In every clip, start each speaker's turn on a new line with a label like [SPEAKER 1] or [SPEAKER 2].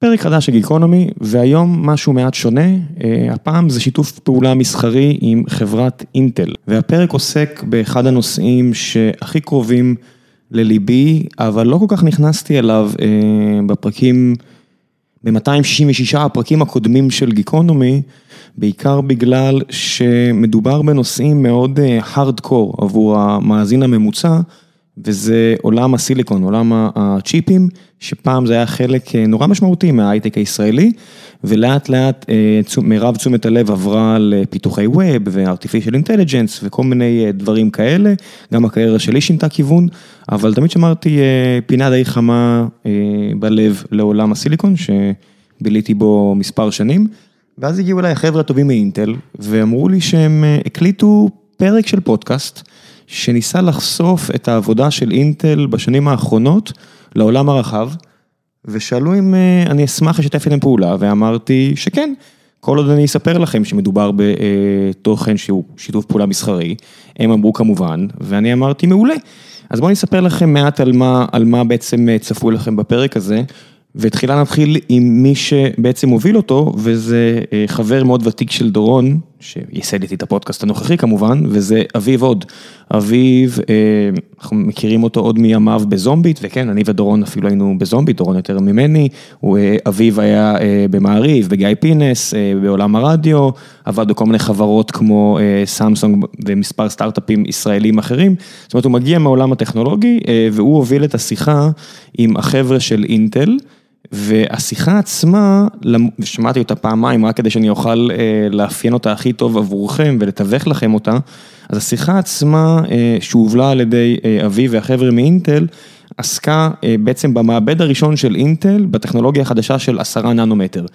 [SPEAKER 1] פרק חדש של גיקונומי, והיום משהו מעט שונה, הפעם זה שיתוף פעולה מסחרי עם חברת אינטל, והפרק עוסק באחד הנושאים שהכי קרובים לליבי, אבל לא כל כך נכנסתי אליו בפרקים, ב-266 הפרקים הקודמים של גיקונומי, בעיקר בגלל שמדובר בנושאים מאוד הארדקור עבור המאזין הממוצע, וזה עולם הסיליקון, עולם הצ'יפים, שפעם זה היה חלק נורא משמעותי מההייטק הישראלי, ולאט לאט מירב תשומת הלב עברה לפיתוחי ווב ו-artificial intelligence וכל מיני דברים כאלה, גם הקריירה שלי שינתה כיוון, אבל תמיד שמרתי פינה די חמה בלב לעולם הסיליקון, שביליתי בו מספר שנים, ואז הגיעו אליי החבר'ה הטובים מאינטל, ואמרו לי שהם הקליטו פרק של פודקאסט, שניסה לחשוף את העבודה של אינטל בשנים האחרונות לעולם הרחב, ושאלו אם אני אשמח לשתף איתם פעולה, ואמרתי שכן, כל עוד אני אספר לכם שמדובר בתוכן שהוא שיתוף פעולה מסחרי, הם אמרו כמובן, ואני אמרתי מעולה. אז בואו אני אספר לכם מעט על מה בעצם צפוי לכם בפרק הזה, ותחילה נתחיל עם מי שבעצם מוביל אותו, וזה חבר מאוד ותיק של דורון, שייסד איתי את הפודקאסט הנוכחי כמובן, וזה אביב הוד. אביב, אנחנו מכירים אותו עוד מימיו בזומביט, וכן, אני ודורון אפילו היינו בזומביט, דורון יותר ממני, אביב היה במעריב, בגיא פינס, בעולם הרדיו, עבד בכל מיני חברות כמו סמסונג ומספר סטארט-אפים ישראלים אחרים, זאת אומרת הוא מגיע מעולם הטכנולוגי, והוא הוביל את השיחה עם החבר'ה של אינטל, והשיחה עצמה, ושמעתי אותה פעמיים רק כדי שאני אוכל לאפיין אותה הכי טוב עבורכם ולתווך לכם אותה, אז השיחה עצמה שהובלה על ידי אביב והחבר'ה מאינטל, עסקה בעצם במעבד הראשון של אינטל, בטכנולוגיה החדשה של עשרה ננומטר.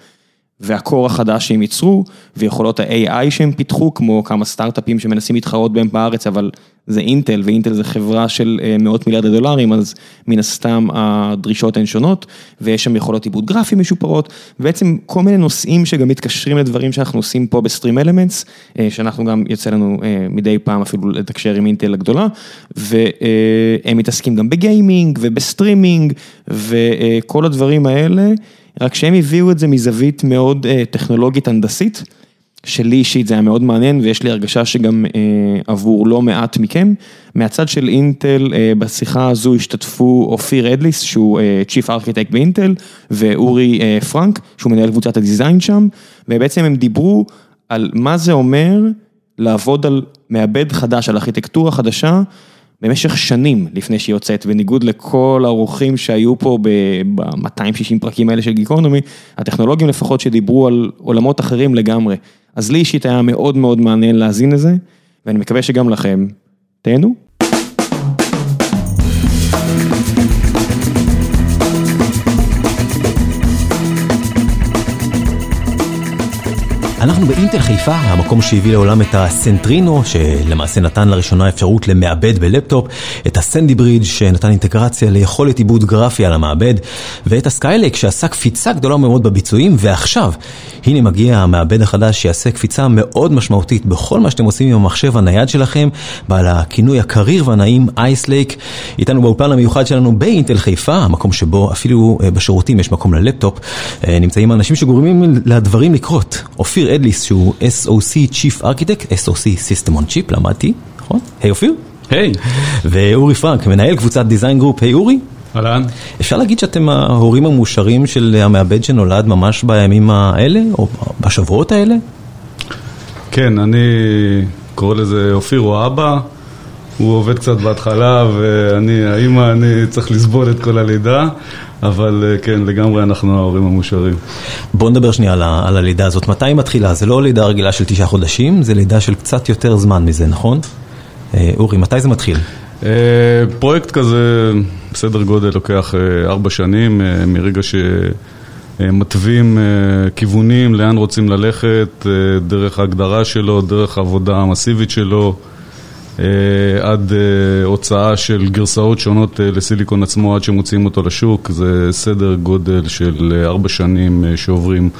[SPEAKER 1] והקור החדש שהם ייצרו, ויכולות ה-AI שהם פיתחו, כמו כמה סטארט-אפים שמנסים להתחרות בהם בארץ, אבל זה אינטל, ואינטל זה חברה של מאות מיליארדי דולרים, אז מן הסתם הדרישות הן שונות, ויש שם יכולות עיבוד גרפי משופרות, ובעצם כל מיני נושאים שגם מתקשרים לדברים שאנחנו עושים פה ב StreamElements, שאנחנו גם יוצא לנו מדי פעם אפילו לתקשר עם אינטל הגדולה, והם מתעסקים גם ב gaming וב streaming, וכל הדברים האלה. רק שהם הביאו את זה מזווית מאוד טכנולוגית הנדסית, שלי אישית זה היה מאוד מעניין ויש לי הרגשה שגם עבור לא מעט מכם. מהצד של אינטל בשיחה הזו השתתפו אופיר אדליס שהוא Chief Architect באינטל ואורי פרנק שהוא מנהל קבוצת הדיזיין שם ובעצם הם דיברו על מה זה אומר לעבוד על מעבד חדש, על ארכיטקטורה חדשה. במשך שנים לפני שהיא יוצאת, בניגוד לכל האורחים שהיו פה ב-260 פרקים האלה של גיקונומי, הטכנולוגים לפחות שדיברו על עולמות אחרים לגמרי. אז לי אישית היה מאוד מאוד מעניין להאזין לזה, ואני מקווה שגם לכם. תהנו.
[SPEAKER 2] אנחנו באינטל חיפה, המקום שהביא לעולם את ה Centrino, שלמעשה נתן לראשונה אפשרות למעבד בלפטופ, את ה Sandy Bridge שנתן אינטגרציה ליכולת עיבוד גרפי על המעבד, ואת ה Skylake שעשה קפיצה גדולה מאוד בביצועים, ועכשיו, הנה מגיע המעבד החדש שיעשה קפיצה מאוד משמעותית בכל מה שאתם עושים עם המחשב הנייד שלכם, בעל הכינוי הקריר והנעים Ice Lake, איתנו באופן המיוחד שלנו באינטל חיפה, המקום שבו אפילו בשירותים יש מקום ללפטופ, נמצאים אנשים שגורמים לדברים לקרות. אופיר אדליס שהוא SOC Chief Architect, SOC System on Chip, למדתי, נכון? היי אופיר.
[SPEAKER 3] היי.
[SPEAKER 2] ואורי פרנק, מנהל קבוצת design group, היי אורי.
[SPEAKER 3] אהלן.
[SPEAKER 2] אפשר להגיד שאתם ההורים המאושרים של המעבד שנולד ממש בימים האלה, או בשבועות האלה?
[SPEAKER 3] כן, אני קורא לזה אופיר הוא אבא, הוא עובד קצת בהתחלה ואני האמא, אני צריך לסבול את כל הלידה. אבל כן, לגמרי אנחנו ההורים המאושרים.
[SPEAKER 2] בוא נדבר שנייה על הלידה הזאת. מתי היא מתחילה? זה לא לידה רגילה של תשעה חודשים, זה לידה של קצת יותר זמן מזה, נכון? אורי, מתי זה מתחיל?
[SPEAKER 3] פרויקט כזה, בסדר גודל, לוקח ארבע שנים, מרגע שמתווים כיוונים, לאן רוצים ללכת, דרך ההגדרה שלו, דרך העבודה המסיבית שלו. עד הוצאה של גרסאות שונות לסיליקון עצמו עד שמוציאים אותו לשוק, זה סדר גודל של ארבע שנים שעוברים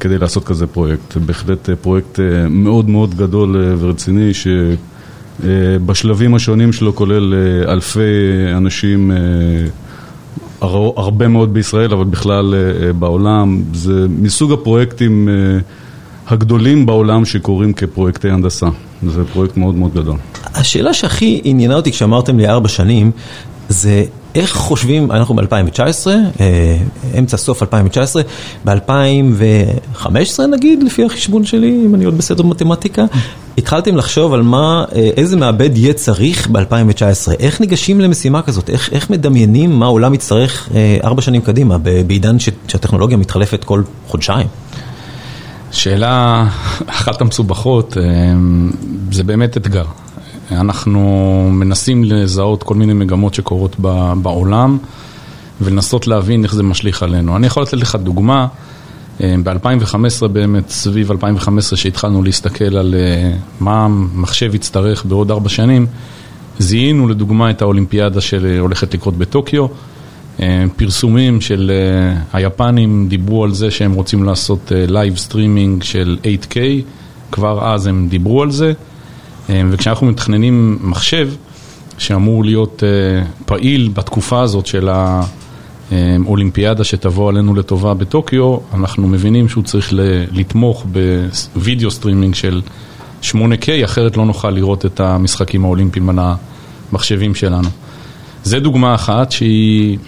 [SPEAKER 3] כדי לעשות כזה פרויקט. בהחלט פרויקט מאוד מאוד גדול ורציני שבשלבים השונים שלו כולל אלפי אנשים הרבה מאוד בישראל, אבל בכלל בעולם. זה מסוג הפרויקטים הגדולים בעולם שקורים כפרויקטי הנדסה. זה פרויקט מאוד מאוד גדול.
[SPEAKER 2] השאלה שהכי עניינה אותי כשאמרתם לי ארבע שנים, זה איך חושבים, אנחנו ב-2019, אמצע סוף 2019, ב-2015 נגיד, לפי החשבון שלי, אם אני עוד בסדר במתמטיקה, התחלתם לחשוב על מה, איזה מעבד יהיה צריך ב-2019, איך ניגשים למשימה כזאת, איך, איך מדמיינים מה העולם יצטרך ארבע שנים קדימה, בעידן שהטכנולוגיה מתחלפת כל חודשיים?
[SPEAKER 4] שאלה אחת המסובכות, זה באמת אתגר. אנחנו מנסים לזהות כל מיני מגמות שקורות בעולם ולנסות להבין איך זה משליך עלינו. אני יכול לתת לך דוגמה, ב-2015 באמת, סביב 2015 שהתחלנו להסתכל על מה המחשב יצטרך בעוד ארבע שנים, זיהינו לדוגמה את האולימפיאדה שהולכת לקרות בטוקיו, פרסומים של היפנים דיברו על זה שהם רוצים לעשות live streaming של 8K, כבר אז הם דיברו על זה. וכשאנחנו מתכננים מחשב שאמור להיות פעיל בתקופה הזאת של האולימפיאדה שתבוא עלינו לטובה בטוקיו, אנחנו מבינים שהוא צריך לתמוך ב video streaming של 8K, אחרת לא נוכל לראות את המשחקים האולימפיים על המחשבים שלנו. זה דוגמה אחת שהיא,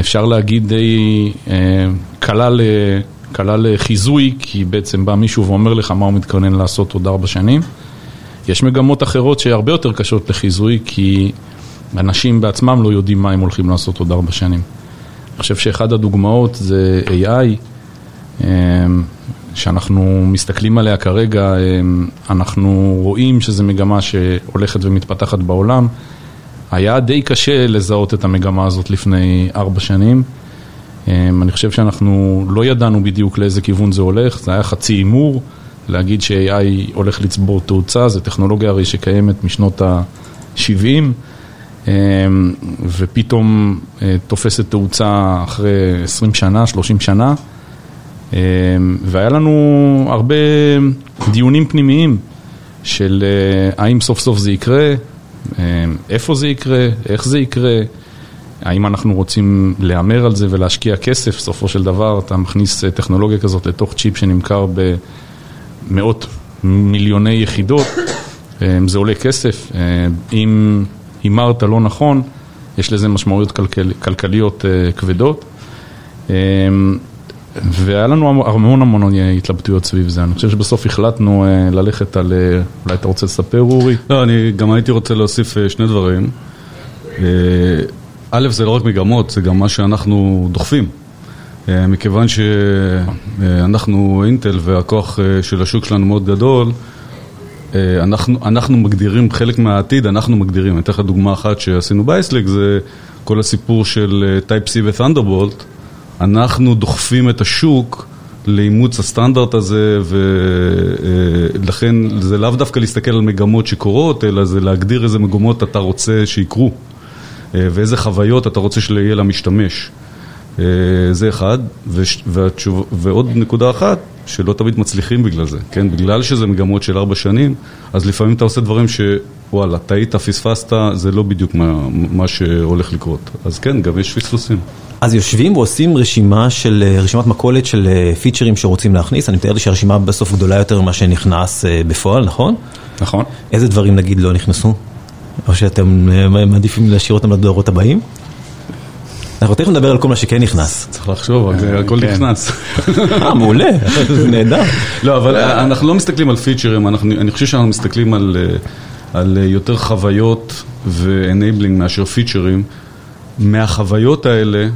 [SPEAKER 4] אפשר להגיד, די קלה לחיזוי, כי בעצם בא מישהו ואומר לך מה הוא מתכונן לעשות עוד ארבע שנים. יש מגמות אחרות שהרבה יותר קשות לחיזוי, כי אנשים בעצמם לא יודעים מה הם הולכים לעשות עוד ארבע שנים. אני חושב שאחד הדוגמאות זה AI, שאנחנו מסתכלים עליה כרגע, אנחנו רואים שזו מגמה שהולכת ומתפתחת בעולם. היה די קשה לזהות את המגמה הזאת לפני ארבע שנים. אני חושב שאנחנו לא ידענו בדיוק לאיזה כיוון זה הולך, זה היה חצי הימור. להגיד ש-AI הולך לצבור תאוצה, זו טכנולוגיה הרי שקיימת משנות ה-70 ופתאום תופסת תאוצה אחרי 20 שנה, 30 שנה והיה לנו הרבה דיונים פנימיים של האם סוף סוף זה יקרה, איפה זה יקרה, איך זה יקרה, האם אנחנו רוצים להמר על זה ולהשקיע כסף, בסופו של דבר אתה מכניס טכנולוגיה כזאת לתוך צ'יפ שנמכר ב... מאות מיליוני יחידות, זה עולה כסף, אם הימרת לא נכון, יש לזה משמעויות כלכל, כלכליות כבדות. והיה לנו המון המון התלבטויות סביב זה, אני חושב שבסוף החלטנו ללכת על, אולי אתה רוצה לספר אורי?
[SPEAKER 3] לא, אני גם הייתי רוצה להוסיף שני דברים. א', זה לא רק מגמות, זה גם מה שאנחנו דוחפים. מכיוון שאנחנו אינטל והכוח של השוק שלנו מאוד גדול, אנחנו, אנחנו מגדירים חלק מהעתיד, אנחנו מגדירים. אני אתן לך דוגמה אחת שעשינו באייסליק, זה כל הסיפור של Type-C ו-Thunderbolt. אנחנו דוחפים את השוק לאימוץ הסטנדרט הזה, ולכן זה לאו דווקא להסתכל על מגמות שקורות, אלא זה להגדיר איזה מגמות אתה רוצה שיקרו, ואיזה חוויות אתה רוצה שיהיה למשתמש. זה אחד. ועוד נקודה אחת, שלא תמיד מצליחים בגלל זה, כן? בגלל שזה מגמות של ארבע שנים, אז לפעמים אתה עושה דברים שוואלה, טעית, פספסת, זה לא בדיוק מה, מה שהולך לקרות. אז כן, גם יש פספוסים.
[SPEAKER 2] אז יושבים ועושים רשימה של, רשימת מכולת של פיצ'רים שרוצים להכניס, אני מתאר לי שהרשימה בסוף גדולה יותר ממה שנכנס בפועל, נכון?
[SPEAKER 4] נכון.
[SPEAKER 2] איזה דברים נגיד לא נכנסו? או שאתם מעדיפים להשאיר אותם לדורות הבאים? אנחנו תכף נדבר על כל מה שכן נכנס.
[SPEAKER 3] צריך לחשוב, הכל נכנס.
[SPEAKER 2] אה, מעולה, זה נהדר.
[SPEAKER 3] לא, אבל אנחנו לא מסתכלים על פיצ'רים, אני חושב שאנחנו מסתכלים על יותר חוויות ו-enabling מאשר פיצ'רים. מהחוויות האלה,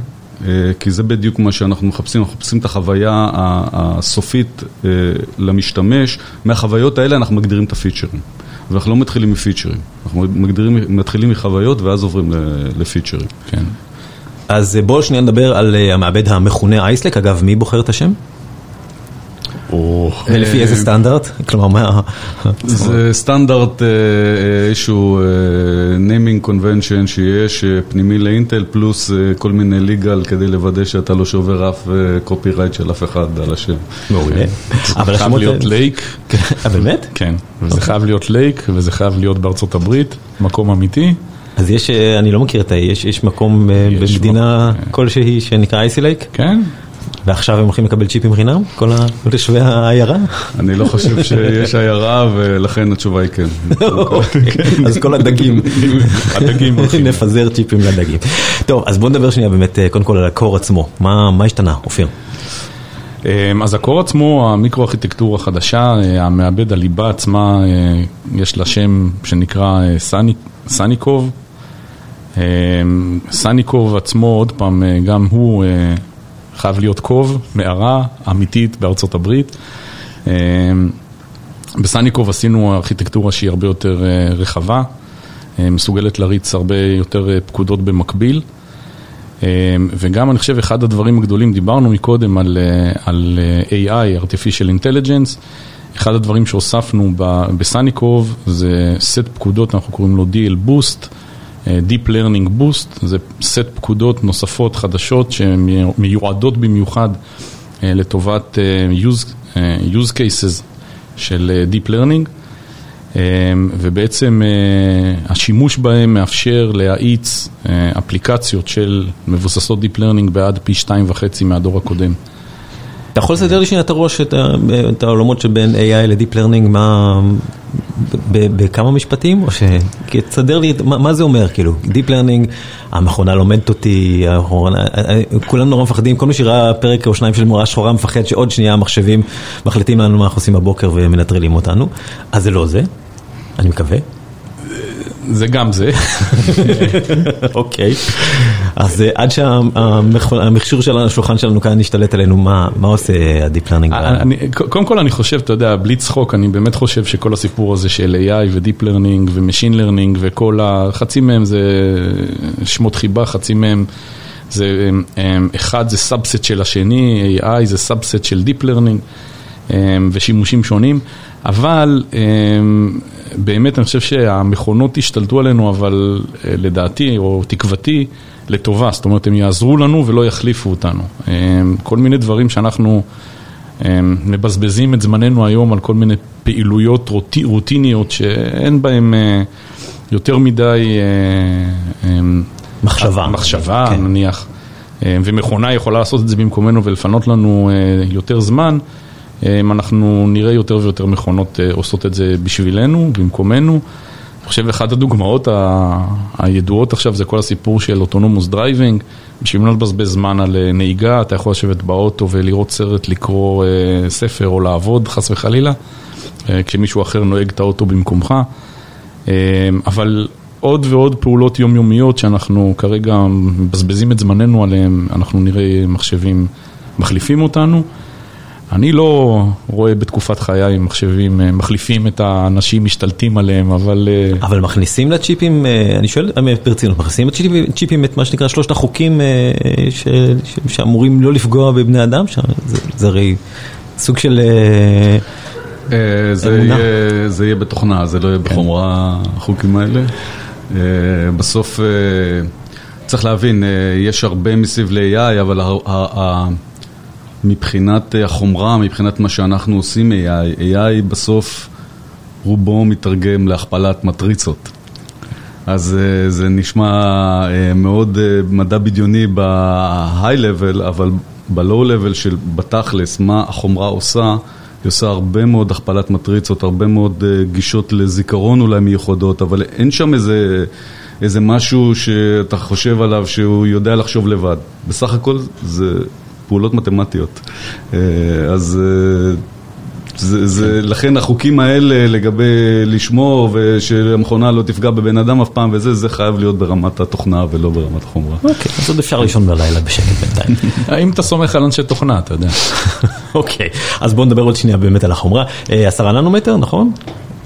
[SPEAKER 3] כי זה בדיוק מה שאנחנו מחפשים, אנחנו מחפשים את החוויה הסופית למשתמש, מהחוויות האלה אנחנו מגדירים את הפיצ'רים. ואנחנו לא מתחילים מפיצ'רים, אנחנו מתחילים מחוויות ואז עוברים לפיצ'רים.
[SPEAKER 4] כן.
[SPEAKER 2] אז בואו שנייה נדבר על המעבד המכונה אייסלק, אגב, מי בוחר את השם? ולפי איזה סטנדרט? כלומר, מה...
[SPEAKER 3] זה סטנדרט, איזשהו naming convention שיש, פנימי לאינטל, פלוס כל מיני legal כדי לוודא שאתה לא שובר אף copyright של אף אחד על השם.
[SPEAKER 2] מעולה.
[SPEAKER 4] אבל זה חייב להיות lake.
[SPEAKER 2] באמת?
[SPEAKER 4] כן, וזה חייב להיות lake, וזה חייב להיות בארצות הברית, מקום אמיתי.
[SPEAKER 2] אז יש, אני לא מכיר את ה... יש, יש מקום
[SPEAKER 4] יש
[SPEAKER 2] במדינה
[SPEAKER 4] כן.
[SPEAKER 2] כלשהי שנקרא Icy Lake?
[SPEAKER 4] כן,
[SPEAKER 2] ועכשיו הם הולכים לקבל צ'יפים חינם? כל תושבי העיירה?
[SPEAKER 3] אני לא חושב שיש עיירה, ולכן התשובה היא כן.
[SPEAKER 2] אז כל הדגים,
[SPEAKER 4] הדגים הולכים.
[SPEAKER 2] נפזר צ'יפים לדגים. טוב, אז בוא נדבר שנייה באמת קודם כל על הקור עצמו. מה השתנה, אופיר?
[SPEAKER 4] אמ, אז הקור עצמו, המיקרו-ארכיטקטורה החדשה, אה, המעבד הליבה עצמה, אה, יש לה שם שנקרא אה, סני- סניקוב. אמ, סניקוב עצמו, עוד פעם, אה, גם הוא אה, חייב להיות קוב, מערה אמיתית בארצות הברית. אמ, בסניקוב עשינו ארכיטקטורה שהיא הרבה יותר אה, רחבה, אה, מסוגלת להריץ הרבה יותר אה, פקודות במקביל. אה, וגם אני חושב אחד הדברים הגדולים, דיברנו מקודם על, על AI, artificial intelligence, אחד הדברים שהוספנו בסניקוב זה סט פקודות, אנחנו קוראים לו DL Boost, Deep Learning Boost, זה סט פקודות נוספות חדשות שמיועדות במיוחד אה, לטובת אה, use, אה, use cases של אה, Deep Learning. אה, ובעצם אה, השימוש בהם מאפשר להאיץ אה, אפליקציות של מבוססות Deep Learning בעד פי שתיים וחצי מהדור הקודם.
[SPEAKER 2] אתה יכול לסדר לי שנייה את הראש, את העולמות שבין AI ל-Deep Learning, מה... בכמה משפטים? או ש... תסדר לי, מה זה אומר, כאילו? Deep Learning, המכונה לומדת אותי, כולם נורא מפחדים, כל מי שראה פרק או שניים של מורה שחורה מפחד שעוד שנייה המחשבים מחליטים לנו מה אנחנו עושים בבוקר ומנטרלים אותנו. אז זה לא זה, אני מקווה.
[SPEAKER 4] זה גם זה.
[SPEAKER 2] אוקיי. אז אה, עד שהמכשור של השולחן שלנו כאן ישתלט עלינו, מה עושה ה-Deep Learning?
[SPEAKER 4] אני, קודם כל אני חושב, אתה יודע, בלי צחוק, אני באמת חושב שכל הסיפור הזה של AI ו-Deep Learning ו-Machine Learning וכל ה... חצי מהם זה שמות חיבה, חצי מהם זה, אחד זה subset של השני, AI זה subset של Deep Learning ושימושים שונים, אבל הם, באמת אני חושב שהמכונות השתלטו עלינו, אבל אה, לדעתי, או תקוותי, לטובה, זאת אומרת, הם יעזרו לנו ולא יחליפו אותנו. הם, כל מיני דברים שאנחנו... מבזבזים את זמננו היום על כל מיני פעילויות רוטי, רוטיניות שאין בהן אה, יותר מדי אה,
[SPEAKER 2] מחשבה.
[SPEAKER 4] מחשבה
[SPEAKER 2] כן.
[SPEAKER 4] נניח, ומכונה יכולה לעשות את זה במקומנו ולפנות לנו יותר זמן, אנחנו נראה יותר ויותר מכונות אה, עושות את זה בשבילנו, במקומנו. אני חושב אחת הדוגמאות ה- הידועות עכשיו זה כל הסיפור של autonomous driving, בשביל לא לבזבז זמן על אה, נהיגה, אתה יכול לשבת באוטו ולראות סרט, לקרוא אה, ספר או לעבוד, חס וחלילה, אה, כשמישהו אחר נוהג את האוטו במקומך. אה, אבל עוד ועוד פעולות יומיומיות שאנחנו כרגע מבזבזים את זמננו עליהן, אנחנו נראה מחשבים מחליפים אותנו. אני לא רואה בתקופת חיי מחשבים אה, מחליפים את האנשים, משתלטים עליהם, אבל... אה,
[SPEAKER 2] אבל מכניסים לצ'יפים, אה, אני שואל ברצינות, מכניסים לצ'יפים את מה שנקרא שלושת החוקים ש- ש- שאמורים לא לפגוע בבני אדם? ש- זה- זה הרי סוג של...
[SPEAKER 3] זה. יהיה- זה יהיה בתוכנה, זה לא יהיה בחומרה, החוקים האלה. בסוף צריך להבין, יש הרבה מסביב ל-AI, אבל מבחינת אה, החומרה, מבחינת מה שאנחנו עושים AI, AI בסוף רובו מתרגם להכפלת מטריצות. אז אה, זה נשמע אה, מאוד מדע בדיוני ב-high level, אבל ב-low level של בתכלס, מה החומרה עושה, היא עושה הרבה מאוד הכפלת מטריצות, הרבה מאוד גישות לזיכרון אולי מיוחדות, אבל אין שם איזה, איזה משהו שאתה חושב עליו שהוא יודע לחשוב לבד. בסך הכל זה פעולות מתמטיות. אה, אז... אה, זה, זה, לכן החוקים האלה לגבי לשמור ושהמכונה לא תפגע בבן אדם אף פעם וזה, זה חייב להיות ברמת התוכנה ולא ברמת החומרה.
[SPEAKER 2] אוקיי, אז עוד אפשר לישון בלילה בשקט בינתיים.
[SPEAKER 4] האם אתה סומך על אנשי תוכנה, אתה יודע?
[SPEAKER 2] אוקיי, אז בואו נדבר עוד שנייה באמת על החומרה. אה, עשרה ננומטר, נכון?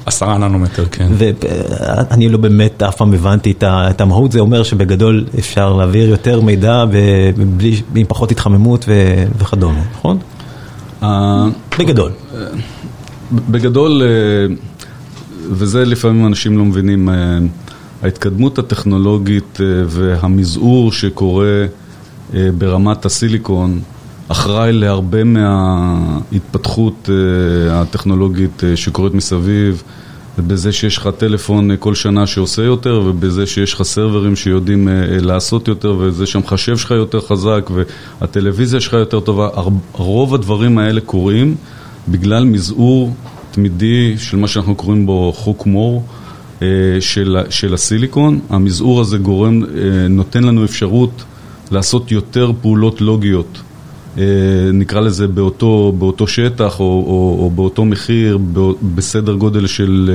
[SPEAKER 4] עשרה ננומטר, כן.
[SPEAKER 2] ואני לא באמת אף פעם הבנתי את המהות, זה אומר שבגדול אפשר להעביר יותר מידע בלי- עם פחות התחממות ו- וכדומה, נכון?
[SPEAKER 3] אה,
[SPEAKER 2] בגדול.
[SPEAKER 3] בגדול, אה, וזה לפעמים אנשים לא מבינים, אה, ההתקדמות הטכנולוגית אה, והמזעור שקורה אה, ברמת הסיליקון אחראי להרבה מההתפתחות אה, הטכנולוגית אה, שקורית מסביב, בזה שיש לך טלפון כל שנה שעושה יותר, ובזה שיש לך סרברים שיודעים לעשות יותר, וזה שהמחשב שלך יותר חזק, והטלוויזיה שלך יותר טובה. רוב הדברים האלה קורים בגלל מזעור תמידי של מה שאנחנו קוראים בו חוק מור. של, של הסיליקון, המזעור הזה גורם, נותן לנו אפשרות לעשות יותר פעולות לוגיות, נקרא לזה באותו, באותו שטח או, או, או באותו מחיר, בסדר גודל של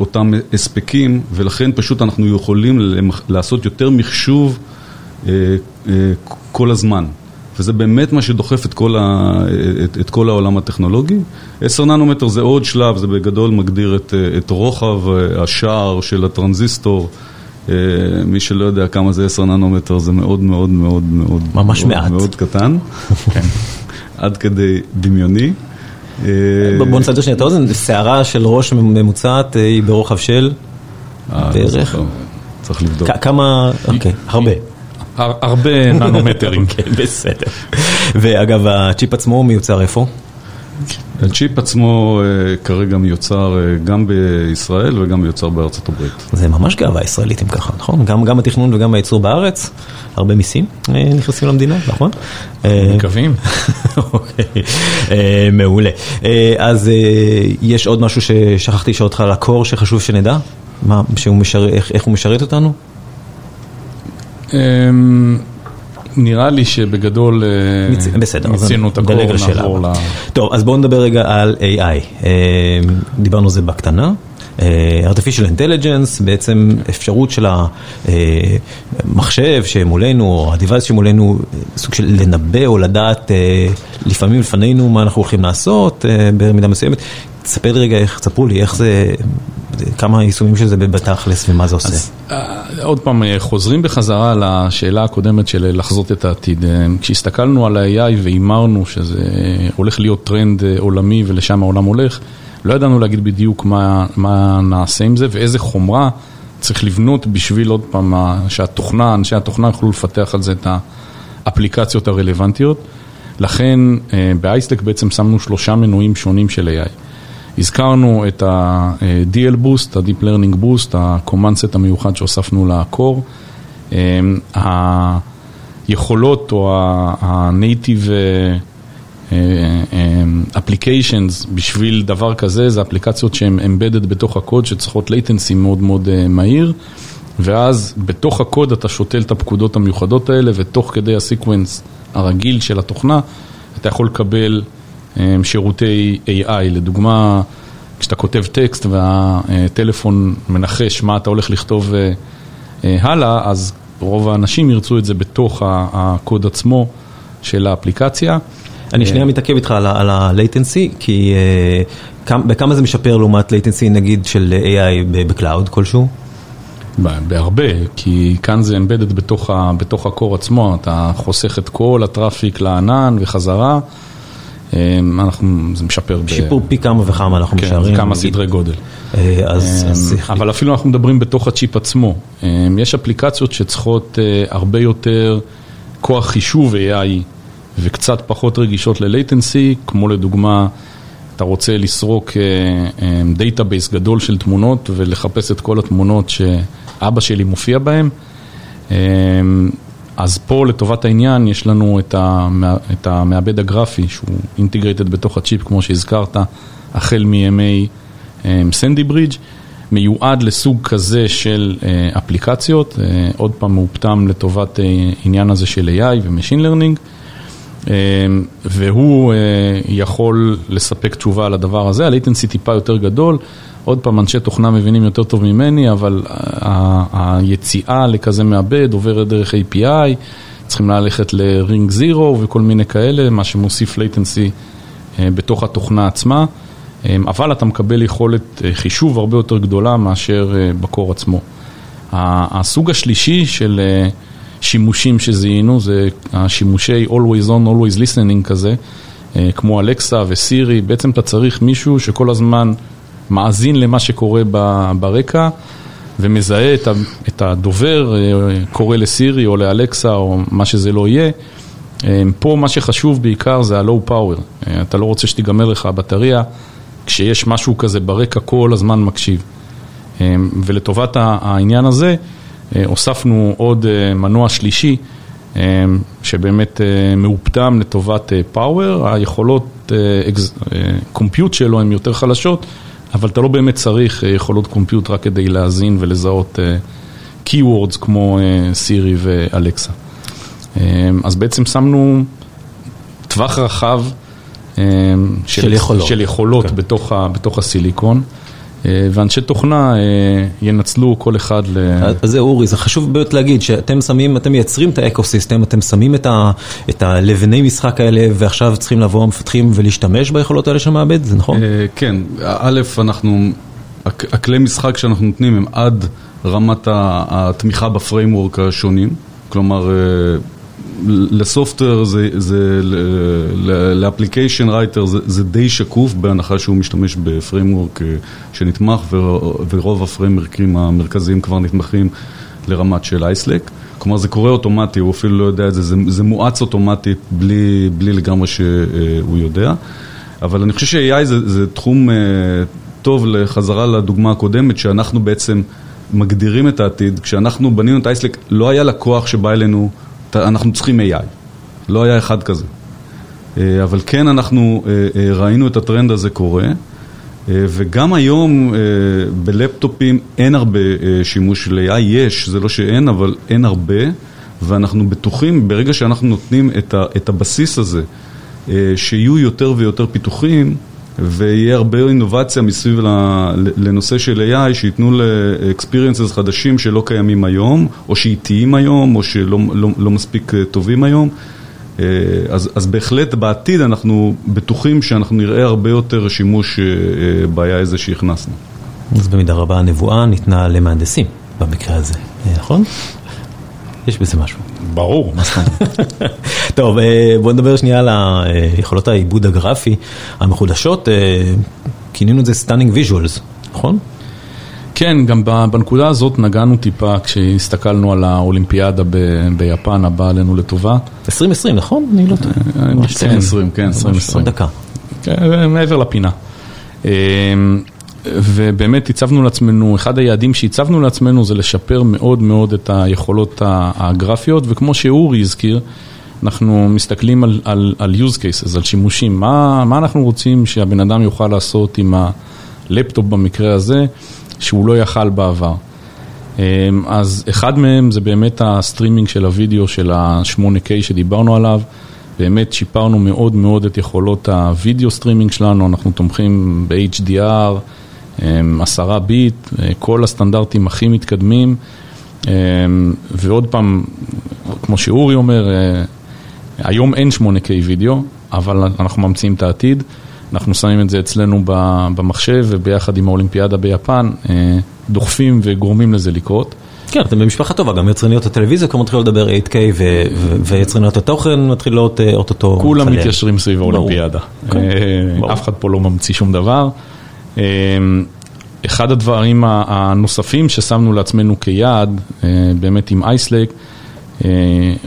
[SPEAKER 3] אותם הספקים, ולכן פשוט אנחנו יכולים לעשות יותר מחשוב כל הזמן. וזה באמת מה שדוחף את כל, ה, את, את כל העולם הטכנולוגי. 10 ננומטר זה עוד שלב, זה בגדול מגדיר את, את רוחב השער של הטרנזיסטור. מי שלא יודע כמה זה 10 ננומטר, זה מאוד מאוד מאוד מאוד
[SPEAKER 2] ממש
[SPEAKER 3] מאוד,
[SPEAKER 2] מעט.
[SPEAKER 3] מאוד קטן, כן. עד כדי דמיוני.
[SPEAKER 2] בוא נסדר שנייה את האוזן, שערה של ראש ממוצעת היא ברוחב של בערך?
[SPEAKER 3] צריך לבדוק.
[SPEAKER 2] כמה, אוקיי, הרבה.
[SPEAKER 4] הרבה ננומטרים.
[SPEAKER 2] כן, בסדר. ואגב, הצ'יפ עצמו מיוצר איפה?
[SPEAKER 3] הצ'יפ עצמו כרגע מיוצר גם בישראל וגם מיוצר בארצות הברית.
[SPEAKER 2] זה ממש גאווה ישראלית אם ככה, נכון? גם, גם התכנון וגם הייצור בארץ, הרבה מיסים נכנסים למדינה, נכון?
[SPEAKER 4] מקווים.
[SPEAKER 2] אוקיי, מעולה. אז יש עוד משהו ששכחתי לשאול אותך על הקור שחשוב שנדע? מה, שהוא משרת, איך, איך הוא משרת אותנו?
[SPEAKER 4] נראה לי שבגדול מיצינו את הכל, נעבור ל...
[SPEAKER 2] טוב, אז בואו נדבר רגע על AI. דיברנו על זה בקטנה. Artificial intelligence, בעצם אפשרות של המחשב שמולנו, או ה-device שמולנו, סוג של לנבא או לדעת לפעמים לפנינו מה אנחנו הולכים לעשות במידה מסוימת. תספר לי רגע איך, תספרו לי איך זה, כמה יישומים של זה בתכלס ומה זה עושה.
[SPEAKER 4] אז עוד פעם, חוזרים בחזרה לשאלה הקודמת של לחזות את העתיד. כשהסתכלנו על ה-AI והימרנו שזה הולך להיות טרנד עולמי ולשם העולם הולך, לא ידענו להגיד בדיוק מה, מה נעשה עם זה ואיזה חומרה צריך לבנות בשביל עוד פעם שהתוכנה, אנשי התוכנה יוכלו לפתח על זה את האפליקציות הרלוונטיות. לכן באייסטק בעצם שמנו שלושה מנועים שונים של AI. הזכרנו את ה-DL Boost, ה-Deep Learning Boost, ה-Command המיוחד שהוספנו ל-Core. היכולות או ה-Native Applications בשביל דבר כזה, זה אפליקציות שהן Embedded בתוך הקוד, שצריכות latency מאוד מאוד מהיר, ואז בתוך הקוד אתה שותל את הפקודות המיוחדות האלה, ותוך כדי הסקוונס הרגיל של התוכנה, אתה יכול לקבל שירותי AI, לדוגמה, כשאתה כותב טקסט והטלפון מנחש מה אתה הולך לכתוב הלאה, אז רוב האנשים ירצו את זה בתוך הקוד עצמו של האפליקציה.
[SPEAKER 2] אני שנייה מתעכב איתך על ה-latency, כי בכמה זה משפר לעומת latency נגיד של AI ב cloud כלשהו?
[SPEAKER 4] בהרבה, כי כאן זה embedded בתוך ה core עצמו, אתה חוסך את כל ה traffic לענן וחזרה. אנחנו, זה משפר.
[SPEAKER 2] שיפור פי כמה וכמה אנחנו משערים.
[SPEAKER 4] כן, כמה סדרי גודל. אבל אפילו אנחנו מדברים בתוך הצ'יפ עצמו. יש אפליקציות שצריכות הרבה יותר כוח חישוב AI וקצת פחות רגישות ל-latency, כמו לדוגמה, אתה רוצה לסרוק database גדול של תמונות ולחפש את כל התמונות שאבא שלי מופיע בהן. אז פה לטובת העניין יש לנו את המעבד הגרפי שהוא integrated בתוך הצ'יפ כמו שהזכרת, החל מימי Sandy Bridge, מיועד לסוג כזה של אפליקציות, עוד פעם מאופתם לטובת עניין הזה של AI ו-Machine Learning, והוא יכול לספק תשובה על הדבר הזה, ה-latency טיפה יותר גדול, עוד פעם, אנשי תוכנה מבינים יותר טוב ממני, אבל היציאה לכזה מעבד עוברת דרך API, צריכים ללכת ל-Ring Zero וכל מיני כאלה, מה שמוסיף latency בתוך התוכנה עצמה, אבל אתה מקבל יכולת חישוב הרבה יותר גדולה מאשר בקור עצמו. הסוג השלישי של שימושים שזיהינו זה השימושי Always On, Always Listening כזה, כמו אלקסה וסירי, בעצם אתה צריך מישהו שכל הזמן מאזין למה שקורה ברקע ומזהה את הדובר, קורא לסירי או לאלקסה או מה שזה לא יהיה. פה מה שחשוב בעיקר זה ה-low power, אתה לא רוצה שתיגמר לך הבטריה כשיש משהו כזה ברקע כל הזמן מקשיב. ולטובת העניין הזה הוספנו עוד מנוע שלישי שבאמת מאופתם לטובת פאוור, היכולות קומפיוט שלו הן יותר חלשות, אבל אתה לא באמת צריך יכולות קומפיוט רק כדי להאזין ולזהות keywords כמו סירי ואלקסה. אז בעצם שמנו טווח רחב של,
[SPEAKER 2] של יכולות,
[SPEAKER 4] של יכולות okay. בתוך, ה, בתוך הסיליקון. ואנשי תוכנה ינצלו כל אחד ל...
[SPEAKER 2] אז זהו אורי, זה חשוב באמת להגיד שאתם שמים, אתם מייצרים את האקוסיסטם, אתם שמים את, ה, את הלבני משחק האלה ועכשיו צריכים לבוא המפתחים ולהשתמש ביכולות האלה של מעבד, זה נכון?
[SPEAKER 3] כן, א', אנחנו, הכלי משחק שאנחנו נותנים הם עד רמת התמיכה בפריימוורק השונים, כלומר לסופטוור זה, זה ל application writer זה, זה די שקוף בהנחה שהוא משתמש ב framework שנתמך ורוב הפריימוורקים המרכזיים כבר נתמכים לרמת של Ice Lake. כלומר זה קורה אוטומטי, הוא אפילו לא יודע את זה, זה, זה מואץ אוטומטי בלי, בלי לגמרי שהוא יודע. אבל אני חושב ש-AI זה, זה תחום טוב לחזרה לדוגמה הקודמת, שאנחנו בעצם מגדירים את העתיד. כשאנחנו בנינו את Ice Lake, לא היה לקוח שבא אלינו אנחנו צריכים AI, לא היה אחד כזה. אבל כן אנחנו ראינו את הטרנד הזה קורה, וגם היום בלפטופים אין הרבה שימוש של AI, יש, זה לא שאין, אבל אין הרבה, ואנחנו בטוחים ברגע שאנחנו נותנים את הבסיס הזה, שיהיו יותר ויותר פיתוחים, ויהיה הרבה אינובציה מסביב לנושא של AI, שייתנו ל-experiences חדשים שלא קיימים היום, או שאיטיים היום, או שלא לא, לא מספיק טובים היום. אז, אז בהחלט בעתיד אנחנו בטוחים שאנחנו נראה הרבה יותר שימוש ב-AI הזה שהכנסנו.
[SPEAKER 2] אז במידה רבה הנבואה ניתנה למהנדסים במקרה הזה, נכון? יש בזה משהו.
[SPEAKER 4] ברור.
[SPEAKER 2] טוב, בוא נדבר שנייה על היכולות העיבוד הגרפי המחודשות, כינינו את זה stunning visuals, נכון?
[SPEAKER 4] כן, גם בנקודה הזאת נגענו טיפה כשהסתכלנו על האולימפיאדה ביפן הבאה עלינו לטובה.
[SPEAKER 2] 2020, נכון? אני לא טועה.
[SPEAKER 3] 2020, כן,
[SPEAKER 2] 2020. דקה.
[SPEAKER 4] מעבר לפינה. ובאמת הצבנו לעצמנו, אחד היעדים שהצבנו לעצמנו זה לשפר מאוד מאוד את היכולות הגרפיות, וכמו שאורי הזכיר, אנחנו מסתכלים על, על, על use cases, על שימושים, מה, מה אנחנו רוצים שהבן אדם יוכל לעשות עם הלפטופ במקרה הזה, שהוא לא יכל בעבר. אז אחד מהם זה באמת הסטרימינג של הוידאו של ה-8K שדיברנו עליו, באמת שיפרנו מאוד מאוד את יכולות הוידאו סטרימינג שלנו, אנחנו תומכים ב-HDR, עשרה ביט, כל הסטנדרטים הכי מתקדמים, ועוד פעם, כמו שאורי אומר, היום אין 8K וידאו, אבל אנחנו ממציאים את העתיד, אנחנו שמים את זה אצלנו במחשב וביחד עם האולימפיאדה ביפן דוחפים וגורמים לזה לקרות.
[SPEAKER 2] כן, אתם במשפחה טובה, גם יצרניות הטלוויזיה כבר מתחילות לדבר 8K ויצרניות התוכן מתחילות אוטוטו.
[SPEAKER 4] כולם מתיישרים סביב האולימפיאדה, אף אחד פה לא ממציא שום דבר. אחד הדברים הנוספים ששמנו לעצמנו כיעד, באמת עם אייסלק,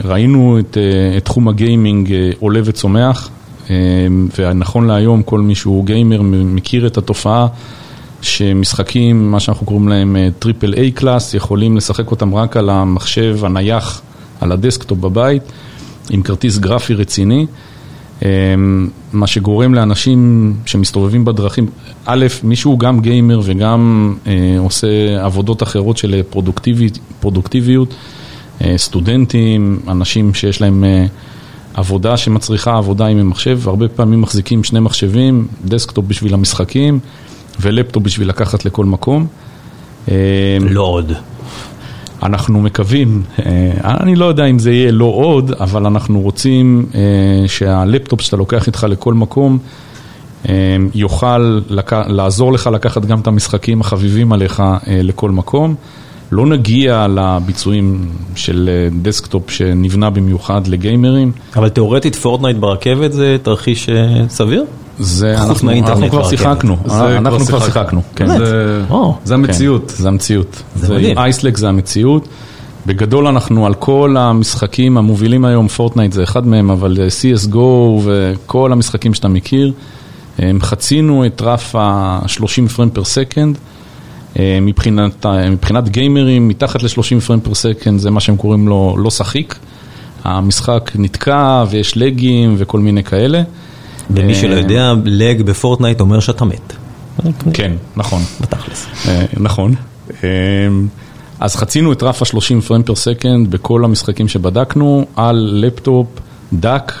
[SPEAKER 4] ראינו את תחום הגיימינג עולה וצומח, ונכון להיום כל מי שהוא גיימר מכיר את התופעה שמשחקים, מה שאנחנו קוראים להם triple A class, יכולים לשחק אותם רק על המחשב הנייח, על הדסקטופ בבית, עם כרטיס גרפי רציני. מה שגורם לאנשים שמסתובבים בדרכים, א', מישהו גם גיימר וגם עושה עבודות אחרות של פרודוקטיביות, סטודנטים, אנשים שיש להם עבודה שמצריכה עבודה עם מחשב, הרבה פעמים מחזיקים שני מחשבים, דסקטופ בשביל המשחקים ולפטופ בשביל לקחת לכל מקום.
[SPEAKER 2] לא עוד.
[SPEAKER 4] אנחנו מקווים, אני לא יודע אם זה יהיה לא עוד, אבל אנחנו רוצים שהלפטופ שאתה לוקח איתך לכל מקום יוכל לעזור לך לקחת גם את המשחקים החביבים עליך לכל מקום. לא נגיע לביצועים של דסקטופ שנבנה במיוחד לגיימרים.
[SPEAKER 2] אבל תאורטית פורטנייט ברכבת זה תרחיש סביר?
[SPEAKER 4] זה אנחנו כבר שיחקנו, אנחנו כבר שיחקנו, זה המציאות, זה המציאות, Ice Lake זה המציאות, בגדול אנחנו על כל המשחקים המובילים היום, פורטנייט זה אחד מהם, אבל CSGO וכל המשחקים שאתה מכיר, חצינו את רף ה-30 frame per second. מבחינת, מבחינת גיימרים, מתחת ל-30 frame per second זה מה שהם קוראים לו לא שחיק. המשחק נתקע ויש לגים וכל מיני כאלה.
[SPEAKER 2] ומי שלא יודע, לג בפורטנייט אומר שאתה מת.
[SPEAKER 4] כן, נכון.
[SPEAKER 2] בתכלס.
[SPEAKER 4] נכון. אז חצינו את רף ה-30 frame per second בכל המשחקים שבדקנו על לפטופ, דק,